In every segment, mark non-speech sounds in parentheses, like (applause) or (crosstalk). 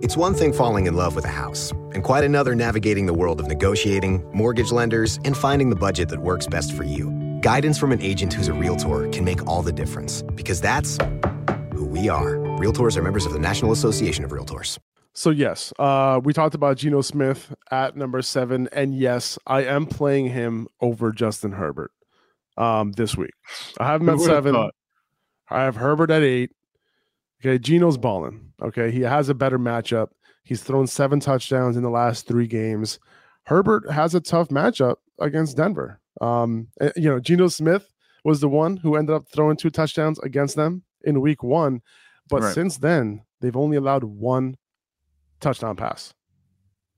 It's one thing falling in love with a house, and quite another navigating the world of negotiating, mortgage lenders, and finding the budget that works best for you. Guidance from an agent who's a realtor can make all the difference, because that's who we are. Realtors are members of the National Association of Realtors. So yes, uh, we talked about Geno Smith at number seven, and yes, I am playing him over Justin Herbert um, this week. I have him at seven. Thought? I have Herbert at eight. Okay, Geno's balling. Okay, he has a better matchup. He's thrown seven touchdowns in the last three games. Herbert has a tough matchup against Denver. Um, eh, you know, Geno Smith was the one who ended up throwing two touchdowns against them in week one, but right. since then they've only allowed one touchdown pass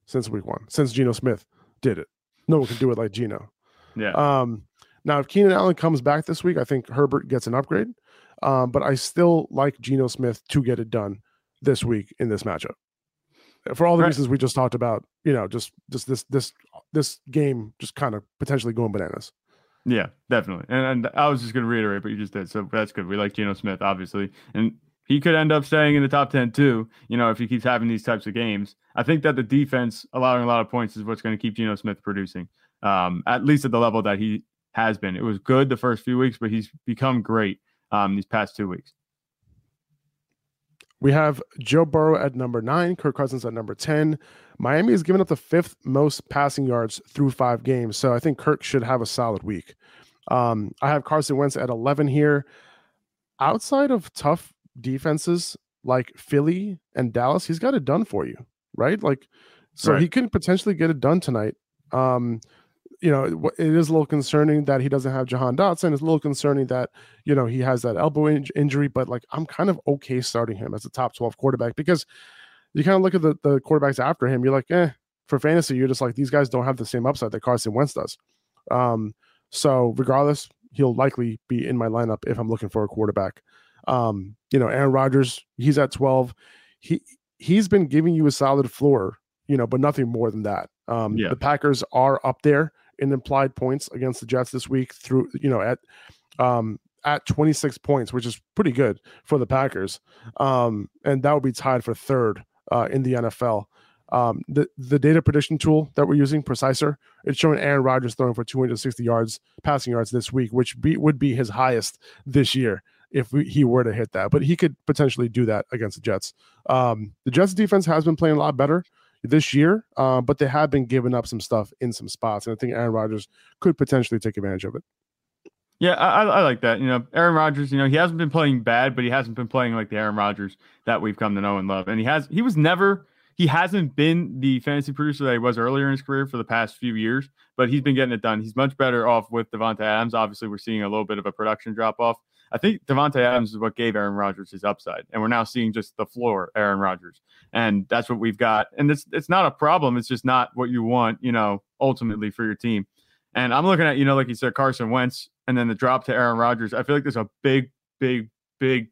since week one, since Geno Smith did it. No one can do it like Geno. Yeah. Um, now, if Keenan Allen comes back this week, I think Herbert gets an upgrade. Um, but I still like Geno Smith to get it done this week in this matchup. For all the right. reasons we just talked about, you know, just just this this this game just kind of potentially going bananas. Yeah, definitely. And, and I was just going to reiterate, but you just did. So that's good. We like Geno Smith, obviously. And he could end up staying in the top 10 too, you know, if he keeps having these types of games. I think that the defense allowing a lot of points is what's going to keep Geno Smith producing, um, at least at the level that he has been. It was good the first few weeks, but he's become great um, these past two weeks. We have Joe Burrow at number nine, Kirk Cousins at number 10. Miami has given up the fifth most passing yards through five games. So I think Kirk should have a solid week. Um, I have Carson Wentz at 11 here. Outside of tough defenses like Philly and Dallas, he's got it done for you, right? Like, so right. he can potentially get it done tonight. Um, you know, it is a little concerning that he doesn't have Jahan Dotson. It's a little concerning that, you know, he has that elbow in- injury, but like I'm kind of okay starting him as a top 12 quarterback because you kind of look at the, the quarterbacks after him, you're like, eh, for fantasy, you're just like, these guys don't have the same upside that Carson Wentz does. Um, so regardless, he'll likely be in my lineup if I'm looking for a quarterback. Um, you know, Aaron Rodgers, he's at 12. He he's been giving you a solid floor, you know, but nothing more than that. Um, yeah. the Packers are up there in implied points against the Jets this week through, you know, at um at 26 points, which is pretty good for the Packers. Um, and that would be tied for third uh, in the NFL. Um, the the data prediction tool that we're using, Preciser, it's showing Aaron Rodgers throwing for 260 yards passing yards this week, which be, would be his highest this year if we, he were to hit that. But he could potentially do that against the Jets. Um, the Jets defense has been playing a lot better this year, uh, but they have been giving up some stuff in some spots, and I think Aaron Rodgers could potentially take advantage of it. Yeah, I, I, like that. You know, Aaron Rodgers. You know, he hasn't been playing bad, but he hasn't been playing like the Aaron Rodgers that we've come to know and love. And he has. He was never. He hasn't been the fantasy producer that he was earlier in his career for the past few years, but he's been getting it done. He's much better off with Davante Adams. Obviously, we're seeing a little bit of a production drop off. I think Davante Adams is what gave Aaron Rodgers his upside, and we're now seeing just the floor Aaron Rodgers, and that's what we've got. And it's it's not a problem. It's just not what you want, you know, ultimately for your team. And I'm looking at, you know, like you said, Carson Wentz, and then the drop to Aaron Rodgers. I feel like there's a big, big, big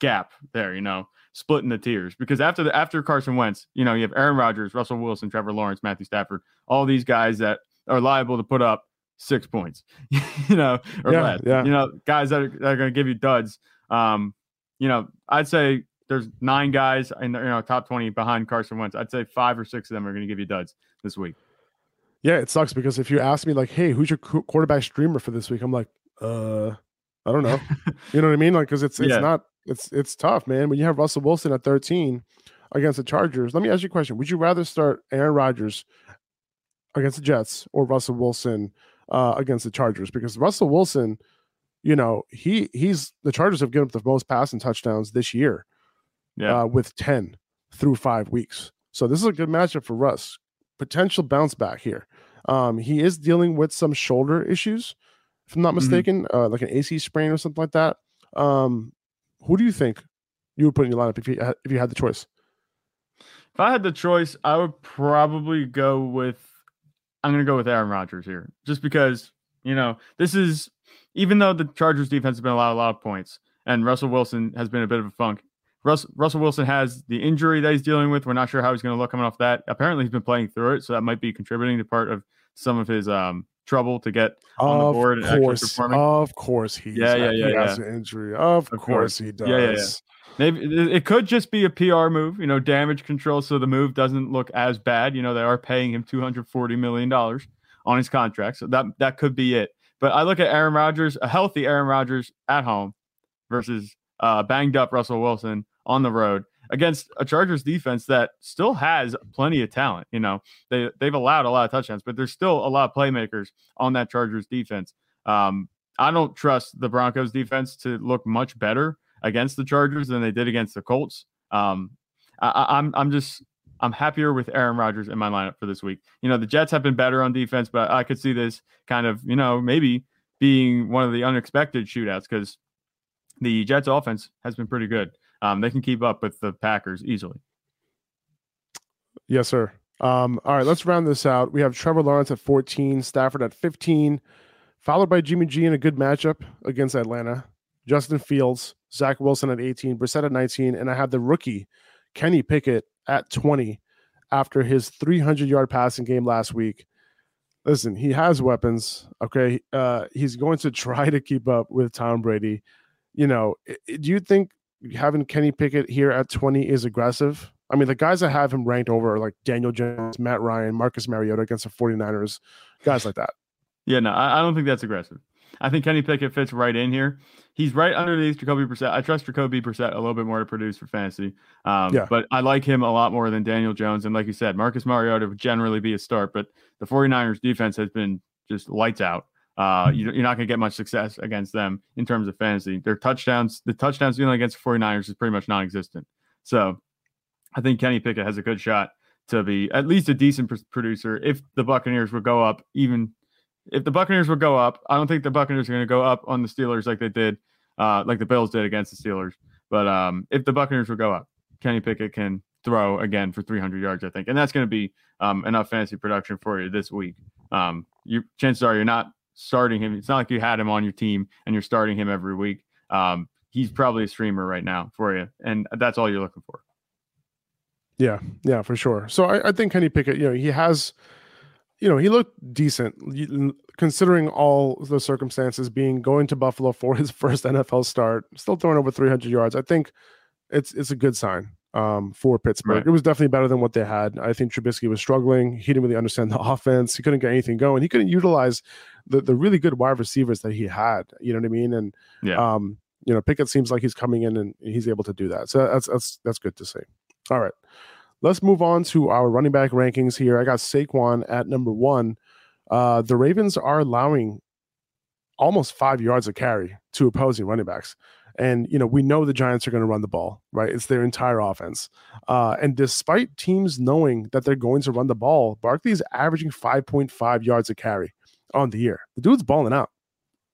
gap there, you know, splitting the tiers because after the after Carson Wentz, you know, you have Aaron Rodgers, Russell Wilson, Trevor Lawrence, Matthew Stafford, all these guys that are liable to put up six points, (laughs) you know, or yeah, less. Yeah. You know, guys that are, that are going to give you duds. Um, you know, I'd say there's nine guys in the you know top 20 behind Carson Wentz. I'd say five or six of them are going to give you duds this week. Yeah, it sucks because if you ask me like, "Hey, who's your quarterback streamer for this week?" I'm like, "Uh, I don't know." (laughs) you know what I mean? Like, because it's it's yeah. not it's it's tough, man. When you have Russell Wilson at 13 against the Chargers, let me ask you a question: Would you rather start Aaron Rodgers against the Jets or Russell Wilson uh, against the Chargers because Russell Wilson, you know, he he's the Chargers have given up the most passing touchdowns this year, yeah, uh, with ten through five weeks. So this is a good matchup for Russ. Potential bounce back here. Um, he is dealing with some shoulder issues, if I'm not mm-hmm. mistaken, mm-hmm. uh, like an AC sprain or something like that. Um, who do you think you would put in your lineup if you if you had the choice? If I had the choice, I would probably go with. I'm going to go with Aaron Rodgers here, just because you know this is even though the Chargers defense has been allowed a lot of points, and Russell Wilson has been a bit of a funk. Russ, Russell Wilson has the injury that he's dealing with. We're not sure how he's going to look coming off that. Apparently, he's been playing through it, so that might be contributing to part of some of his um, trouble to get on of the board. and course, of course, he's Yeah, yeah, he yeah, has an injury. Of, Of course, course. he does. Yeah, yeah, yeah. Maybe it could just be a PR move, you know, damage control, so the move doesn't look as bad. You know, they are paying him two hundred forty million dollars on his contract, so that that could be it. But I look at Aaron Rodgers, a healthy Aaron Rodgers at home versus uh, banged up Russell Wilson on the road against a Chargers defense that still has plenty of talent. You know, they they've allowed a lot of touchdowns, but there's still a lot of playmakers on that Chargers defense. Um, I don't trust the Broncos defense to look much better against the Chargers than they did against the Colts. Um, I, I- I'm I'm just I'm happier with Aaron Rodgers in my lineup for this week. You know, the Jets have been better on defense, but I could see this kind of, you know, maybe being one of the unexpected shootouts because the Jets offense has been pretty good. Um, they can keep up with the Packers easily. Yes, sir. Um, all right, let's round this out. We have Trevor Lawrence at 14, Stafford at 15, followed by Jimmy G in a good matchup against Atlanta. Justin Fields, Zach Wilson at 18, Brissett at 19, and I have the rookie Kenny Pickett at 20 after his 300 yard passing game last week. Listen, he has weapons. Okay, uh, he's going to (laughs) try to keep up with Tom Brady. You know, do you think having Kenny Pickett here at 20 is aggressive? I mean, the guys that have him ranked over are like Daniel Jones, Matt Ryan, Marcus Mariota against the 49ers, guys like that. Yeah, no, I don't think that's aggressive. I think Kenny Pickett fits right in here. He's right underneath Jacoby Brissett. I trust Jacoby Brissett a little bit more to produce for fantasy. Um, Yeah. But I like him a lot more than Daniel Jones. And like you said, Marcus Mariota would generally be a start, but the 49ers defense has been just lights out. Uh, you, you're not going to get much success against them in terms of fantasy. Their touchdowns, the touchdowns dealing against the 49ers is pretty much non existent. So I think Kenny Pickett has a good shot to be at least a decent pr- producer if the Buccaneers would go up even if the Buccaneers would go up, I don't think the Buccaneers are going to go up on the Steelers like they did, uh, like the Bills did against the Steelers. But um, if the Buccaneers would go up, Kenny Pickett can throw again for 300 yards, I think, and that's going to be um, enough fantasy production for you this week. Um, you chances are you're not starting him. It's not like you had him on your team and you're starting him every week. Um, he's probably a streamer right now for you, and that's all you're looking for. Yeah, yeah, for sure. So I, I think Kenny Pickett, you know, he has, you know, he looked decent considering all the circumstances, being going to Buffalo for his (laughs) first NFL start, still throwing over 300 yards. I think it's it's a good sign um, for Pittsburgh. Right. It was definitely better than what they had. I think Trubisky was struggling. He didn't really understand the (laughs) offense. He couldn't get anything going. He couldn't utilize the the really good wide receivers that he had. You know what I mean? And Yeah. um, you know, Pickett seems like he's coming in and he's able to do that. So that's that's that's good to see. All right. Let's move on to our running back rankings here. I got Saquon at number one. Uh, the Ravens are allowing almost five yards of carry to opposing running backs. And, you know, we know the Giants are going to run the ball, right? It's their entire offense. Uh, and despite teams knowing that they're going to run the ball, Barkley is averaging 5.5 yards of carry on the year. The dude's balling out.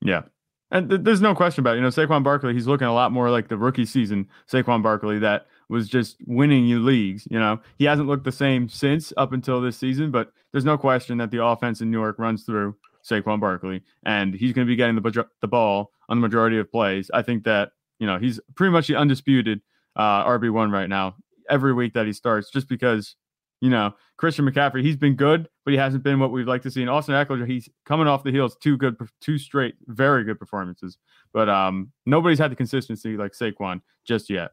Yeah. And th- there's no question about it. You know, Saquon Barkley, he's looking a lot more like the rookie season Saquon Barkley that was just winning you leagues. You know, he hasn't looked the same since up until this season, but there's no question that the offense in New York runs through Saquon Barkley, and he's going to be getting the the ball on the majority of plays. I think that you know he's pretty much the undisputed uh, RB one right now every week that he starts, just because you know Christian McCaffrey he's been good, but he hasn't been what we'd like to see. And Austin Ekeler he's coming off the heels two good, two straight, very good performances, but um nobody's had the consistency like Saquon just yet.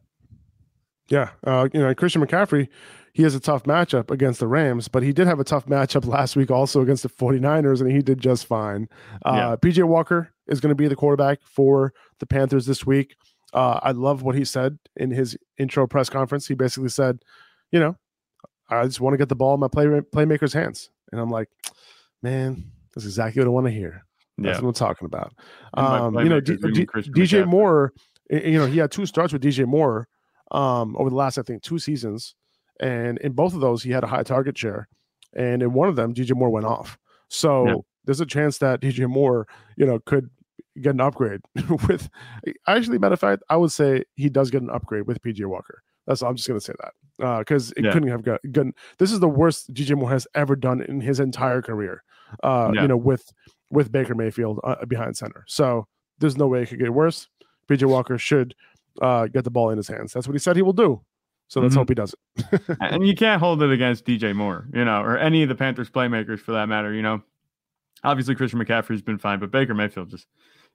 Yeah, uh, you know Christian McCaffrey, he has a tough matchup against the Rams, but he did have a tough matchup (laughs) last week also against the 49ers, and he did just fine. Uh, Yeah. PJ Walker is going to be the quarterback for the Panthers this week. Uh, I love what he said in his intro press conference. He basically said, "You know, I just want to get the ball in my play playmakers' hands," and I'm like, "Man, that's exactly what I want to hear." That's Yeah, what I'm talking about. Um, you know, D- D- DJ Moore, you know, he had two starts with DJ Moore um, over the last, I think, two seasons. And in both of those, he had a high target share. And in one of them, DJ Moore went off. So Yeah. there's a chance that DJ Moore, you know, could get an upgrade (laughs) with actually, matter of fact, I would say he does get an upgrade with PJ Walker. That's I'm just gonna say that because uh, it Yeah. couldn't have got good. This is the worst DJ Moore has ever done in his entire career. Uh, Yeah. You know, with with Baker Mayfield uh, behind center, so there's no way it could get worse. PJ Walker should uh, get the ball in his hands. That's what he said he will do. So let's Mhm. hope he does it. (laughs) and you can't hold it against DJ Moore, you know, or any of the Panthers playmakers for that matter. You know, obviously Christian McCaffrey's been fine, but Baker Mayfield just,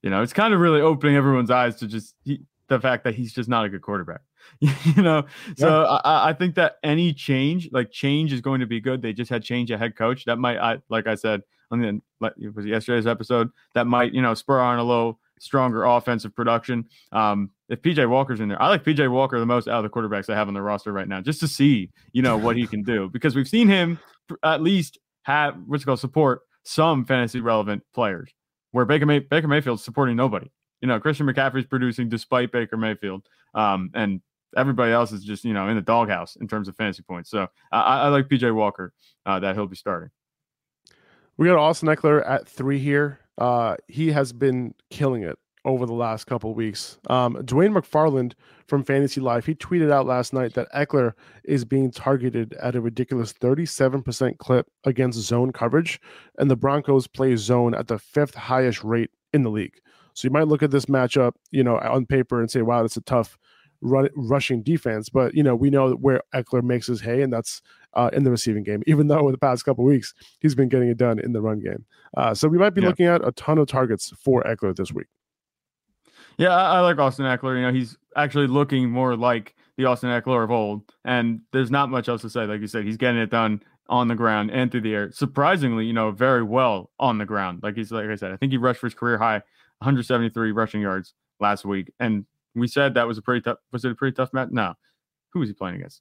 you know, it's kind of really opening everyone's eyes to just he, the fact that he's just not a good quarterback. (laughs) you know, so I, I think that any change, like change, is going to be good. They just had change a head coach that might, I like I said on the like, it was yesterday's episode that might you know spur on a little stronger offensive production. Um, if PJ Walker's in there, I like PJ Walker the most out of the quarterbacks I have on the roster right now, just to see you know what he can do (laughs) because we've seen him at least have what's called support some fantasy relevant players where Baker May- Baker Mayfield's supporting nobody. You know, Christian McCaffrey's producing despite Baker Mayfield, um, and everybody else is just you know in the doghouse in terms of fantasy points. So I, I like PJ Walker uh, that he'll be starting. We got Austin Ekeler at three here. Uh, he has been killing it over the last couple weeks. Um, Dwain McFarland from Fantasy Life, he tweeted out last night that Ekeler is being targeted at a ridiculous 37% clip against zone coverage, and the Broncos play zone at the fifth highest rate in the league. So you might look at this matchup, you know, on paper and say, wow, that's a tough run, rushing defense. But, you know, we know where Ekeler makes his hay, and that's uh, in the receiving game, even though in the past couple weeks he's been getting it done in the run game. Uh, so we might be Yeah. looking at a ton of targets for Ekeler this week. Yeah, I, I like Austin Ekeler. You know, he's actually looking more like the Austin Ekeler of old, and there's not much else to say. Like you said, he's getting it done on the ground and through the air. Surprisingly, you know, very well on the ground. Like he's like I said, I think he rushed for his career high 173 rushing yards last week, and we said that was a pretty tough. Was it a pretty tough match? No. Who was he playing against?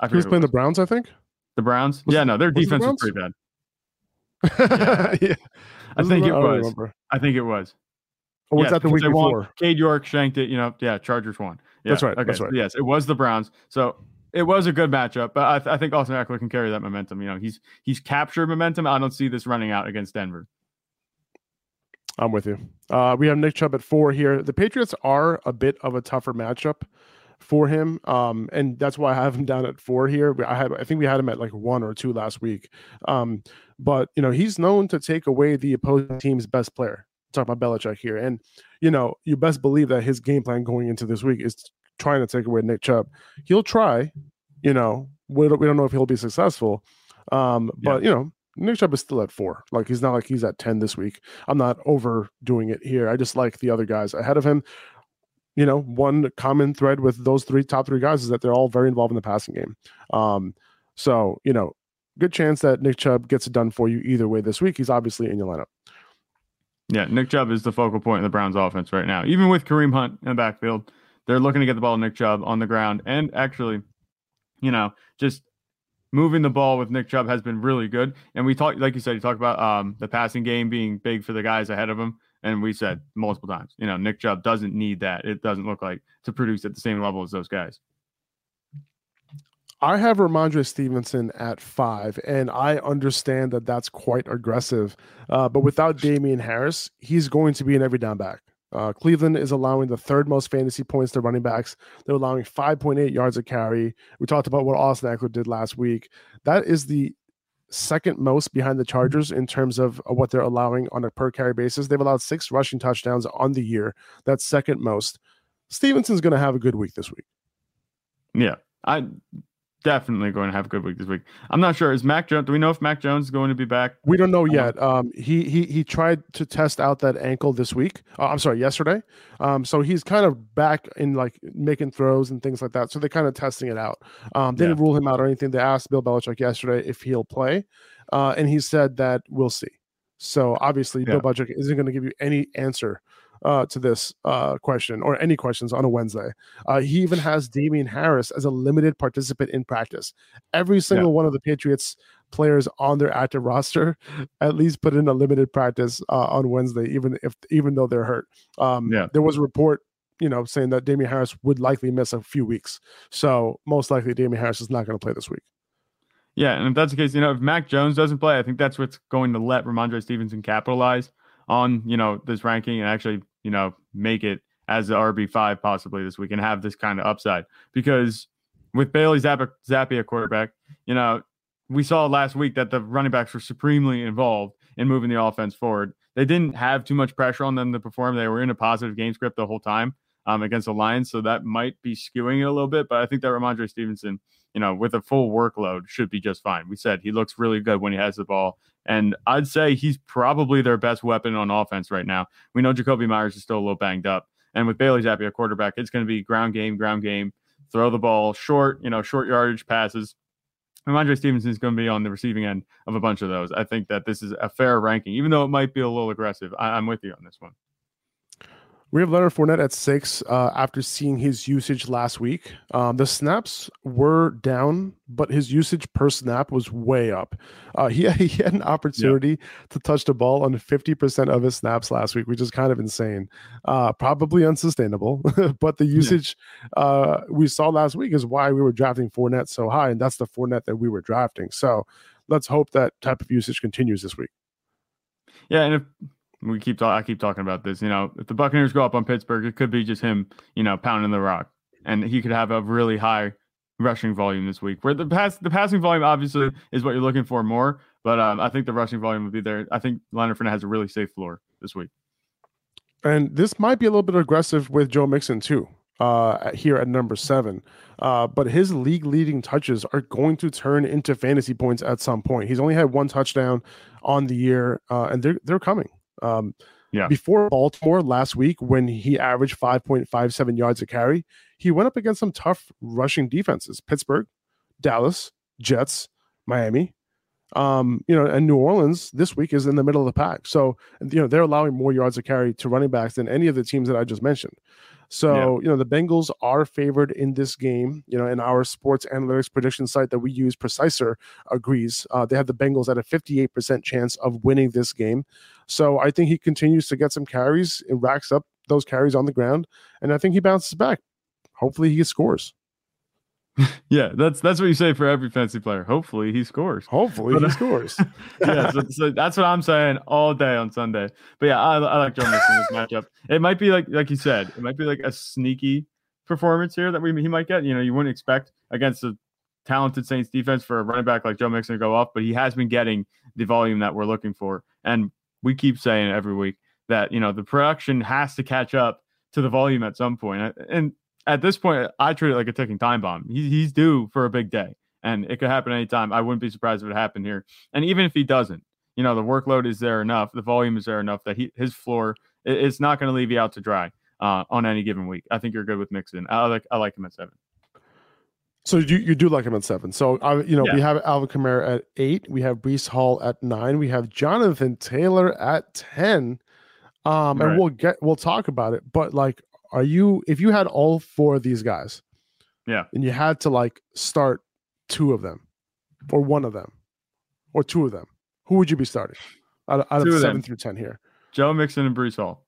I He was playing it the Browns, I think. the Browns. was yeah, no, their was it the defense was pretty bad. (laughs) yeah. I think it was. I think it was. Or was Yes, that the week won. before? Cade York shanked it. You know, yeah, Chargers won. Yeah, That's right, Okay, that's right. yes, it was the Browns. So it was a good matchup, but I, th- I think Austin Ekeler can carry that momentum. You know, he's he's captured momentum. I don't see this running out against Denver. I'm with you. Uh, we have Nick Chubb at four here. The Patriots are a bit of a tougher matchup for him, um, and that's why I have him down at four here. I had, I think we had him at like one or two last week, um, but you know he's known to take away the opposing team's best player. Talking about Belichick here, and you know you best believe that his game plan going into this week is trying to take away Nick Chubb. He'll try, you know. We don't, we don't know if he'll be successful, um, but you know Nick Chubb is still at four. Like he's not like he's at ten this week. I'm not overdoing it here. I just like the other guys ahead of him. You know, one common thread with those three top three guys is that they're all very involved in the passing game. Um, so you know, good chance that Nick Chubb gets it done for you either way this week. He's obviously in your lineup. Yeah, Nick Chubb is the focal point of the Browns offense right now. Even with Kareem Hunt in the backfield, they're looking to get the ball to Nick Chubb on the ground. And actually, you know, just moving the ball with Nick Chubb has been really good. And we talked, like you said, you talked about um, the passing game being big for the guys ahead of him. And we said multiple times, you know, Nick Chubb doesn't need that. It doesn't look like to produce at the same level as those guys. I have Rhamondre Stevenson at five, and I understand that that's quite aggressive. Uh, but without Damien Harris, he's going to be an every down back. Uh, Cleveland is allowing the third most fantasy points to running backs. They're allowing 5.8 yards a carry. We talked about what Austin Ekeler did last week. That is the second most behind the Chargers in terms of uh, what they're allowing on a per carry basis. They've allowed six rushing touchdowns on the year. That's second most. Stevenson's going to have a good week this week. Yeah, I definitely going to have a good week this week. I'm not sure. Is Mac Jones? Do we know if Mac Jones is going to be back? We don't know yet. Um, he he he tried to test out that ankle this week. Uh, I'm sorry, yesterday. Um, so he's kind of back in like making throws and things like that. So they're kind of testing it out. Um, didn't rule him out or anything. They asked Bill Belichick yesterday if he'll play, uh, and he said that we'll see. So obviously, Bill Yeah. Belichick isn't going to give you any answer uh, to this uh, question or any questions on a Wednesday. Uh, he even has Damien Harris as a limited participant in practice. Every single yeah. one of the Patriots players on their active roster (laughs) at least put in a limited practice uh, on Wednesday, even if even though they're hurt. Um, yeah. There was a report, you know, saying that Damien Harris would likely miss a few weeks. So most likely, Damien Harris is not going to play this week. Yeah, and if that's the case, you know, if Mac Jones doesn't play, I think that's what's going to let Rhamondre Stevenson capitalize on, you know, this ranking and actually, you know, make it as the RB five possibly this week and have this kind of upside. Because with Bailey Zappe at quarterback, you know, we saw last week that the running backs were supremely involved in moving the offense forward. They didn't have too much pressure on them to perform. They were in a positive game script the whole time um, against the Lions, so that might be skewing it a little bit. But I think that Rhamondre Stevenson, you know, with a full workload, should be just fine. We said he looks really good when he has the ball, and I'd say he's probably their best weapon on offense right now. We know Jakobi Meyers is still a little banged up, and with Bailey Zappe, a quarterback, it's going to be ground game, ground game, throw the ball short, you know, short yardage passes Rhamondre Stevenson is going to be on the receiving end of a bunch of those. I think that this is a fair ranking, even though it might be a little aggressive. I, am with you on this one. We have Leonard Fournette at six uh, after seeing his usage last week. Um, the snaps were down, but his usage per snap was way up. Uh, he, (laughs) he had an opportunity yep. to touch the ball on 50% of his snaps last week, which is kind of insane. Uh, probably unsustainable, (laughs) but the usage yeah. Uh, we saw last week is why we were drafting Fournette so high, and that's the Fournette that we were drafting. So let's hope that type of usage continues this week. Yeah, and if we keep talking. I keep talking about this. You know, if the Buccaneers go up on Pittsburgh, it could be just him, you know, pounding the rock, and he could have a really high rushing volume this week. Where the pass, the passing volume obviously is what you're looking for more, but um, I think the rushing volume would be there. I think Leonard Fournette has a really safe floor this week. And this might be a little bit aggressive with Joe Mixon too uh, here at number seven. Uh, but his league leading touches are going to turn into fantasy points at some point. He's only had one touchdown on the year, uh, and they're they're coming. Um, yeah. Before Baltimore last week, when he averaged 5.57 yards a carry, he went up against some tough rushing defenses Pittsburgh, Dallas, Jets, Miami. Um, you know, and New Orleans this week is in the middle of the pack. So, you know, they're allowing more yards a carry to running backs than any of the teams that I just mentioned. So, yeah. you know, the Bengals are favored in this game. You know, in our sports analytics prediction site that we use, Preciser agrees. Uh, they have the Bengals at a 58% chance of winning this game. So I think he continues to get some carries. It racks up those carries on the ground. And I think he bounces back. Hopefully he scores. (laughs) yeah, that's that's what you say for every fantasy player. Hopefully he scores. Hopefully but, he (laughs) scores. yeah, so, so, that's what I'm saying all day on Sunday. But yeah, I, I like Joe Mixon in this matchup. It might be like like you said, it might be like a sneaky performance here that we he might get. You know, you wouldn't expect against a talented Saints defense for a running back like Joe Mixon to go off, but he has been getting the volume that we're looking for. And we keep saying every week that you know the production has to catch up to the volume at some point. And at this point, I treat it like a ticking time bomb. He, he's due for a big day, and it could happen anytime. I wouldn't be surprised if it happened here. And even if he doesn't, you know, the workload is there enough, the volume is there enough that he his floor it's not going to leave you out to dry uh, on any given week. I think you're good with Mixon. I like I like him at seven. So you, you do like him at seven. So uh, you know yeah. we have Alvin Kamara at eight. We have Breece Hall at nine. We have Jonathan Taylor at ten. Um, right. and we'll get we'll talk about it. But like, are you if you had all four of these guys, yeah, and you had to like start two of them, or one of them, or two of them, who would you be starting out, out of, of seven them. through ten here? Joe Mixon and Breece Hall.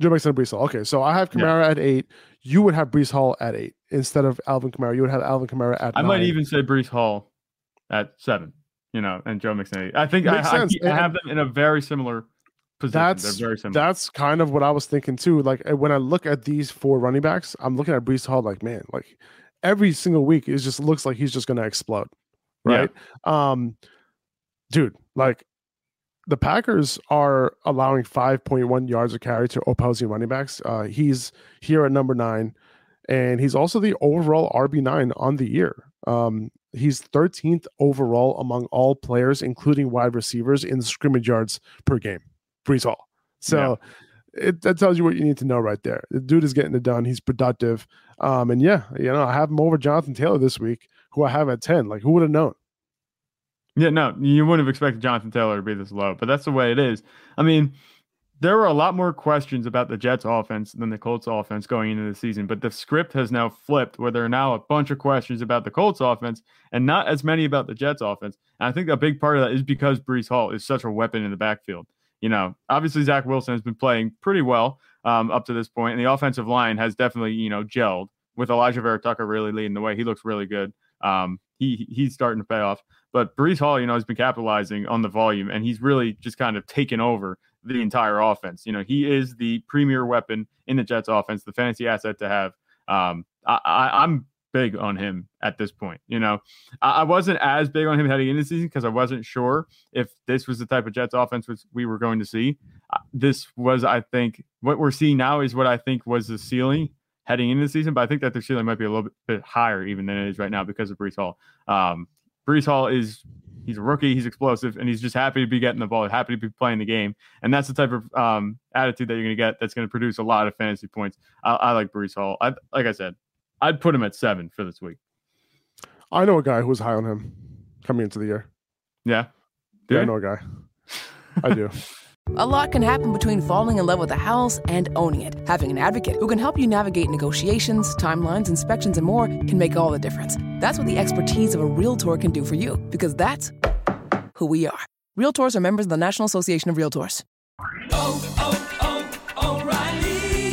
Joe Mixon and Breece Hall. Okay, so I have Kamara yeah. at eight. You would have Breece Hall at eight instead of Alvin Kamara. You would have Alvin Kamara at. I nine. might even say Breece Hall at seven. You know, and Joe Mixon. At eight. I think I, I, I, have them in a very similar position. That's very similar. That's kind of what I was thinking too. Like eh, when I look at these four running backs, I'm looking at Breece Hall. Like man, like every single week, it just looks like he's just going to explode. Right. Yeah. Um, dude, like the Packers are allowing 5.1 yards of carry to opposing running backs. Uh, he's here at number nine, and he's also the overall RB9 on the year. Um, he's 13th overall among all players, including wide receivers, in scrimmage yards per game. Breece Hall. So yeah. it, that tells you what you need to know right there. The dude is getting it done. He's productive. Um, and yeah, you know, I have him over Jonathan Taylor this week, who I have at 10. Like, who would have known? Yeah, no, you wouldn't have expected Jonathan Taylor to be this low, but that's the way it is. I mean, there were a lot more questions about the Jets offense than the Colts offense going into the season, but the script has now flipped where there are now a bunch of questions about the Colts offense and not as many about the Jets offense. And I think a big part of that is because Breece Hall is such a weapon in the backfield. You know, obviously Zach Wilson has been playing pretty well um, up to this point, and the offensive line has definitely, you know, gelled with Elijah Vera-Tucker really leading the way. He looks really good. Um, he he's starting to pay off. But Breece Hall, you know, has been capitalizing on the volume, and he's really just kind of taken over the entire offense. You know, he is the premier weapon in the Jets offense, the fantasy asset to have. Um, I, I, am big on him at this point. You know, I, I wasn't as big on him heading into the season because I wasn't sure if this was the type of Jets offense which we were going to see. Uh, this was, I think, what we're seeing now is what I think was the ceiling heading into the season, but I think that the ceiling might be a little bit higher even than it is right now because of Breece Hall. Um, Breece Hall is he's a rookie, he's explosive, and he's just happy to be getting the ball, happy to be playing the game, and that's the type of um, attitude that you're going to get. That's going to produce a lot of fantasy points. I, I like Breece Hall. I, like I said, I'd put him at seven for this week. I know a guy who's high on him coming into the year. Yeah, yeah, I know a guy. I do. (laughs) A lot can happen between falling in love with a house and owning it. Having an advocate who can help you navigate negotiations, timelines, inspections, and more can make all the difference. That's what the expertise of a Realtor can do for you, because that's who we are. Realtors are members of the National Association of Realtors. Oh, oh,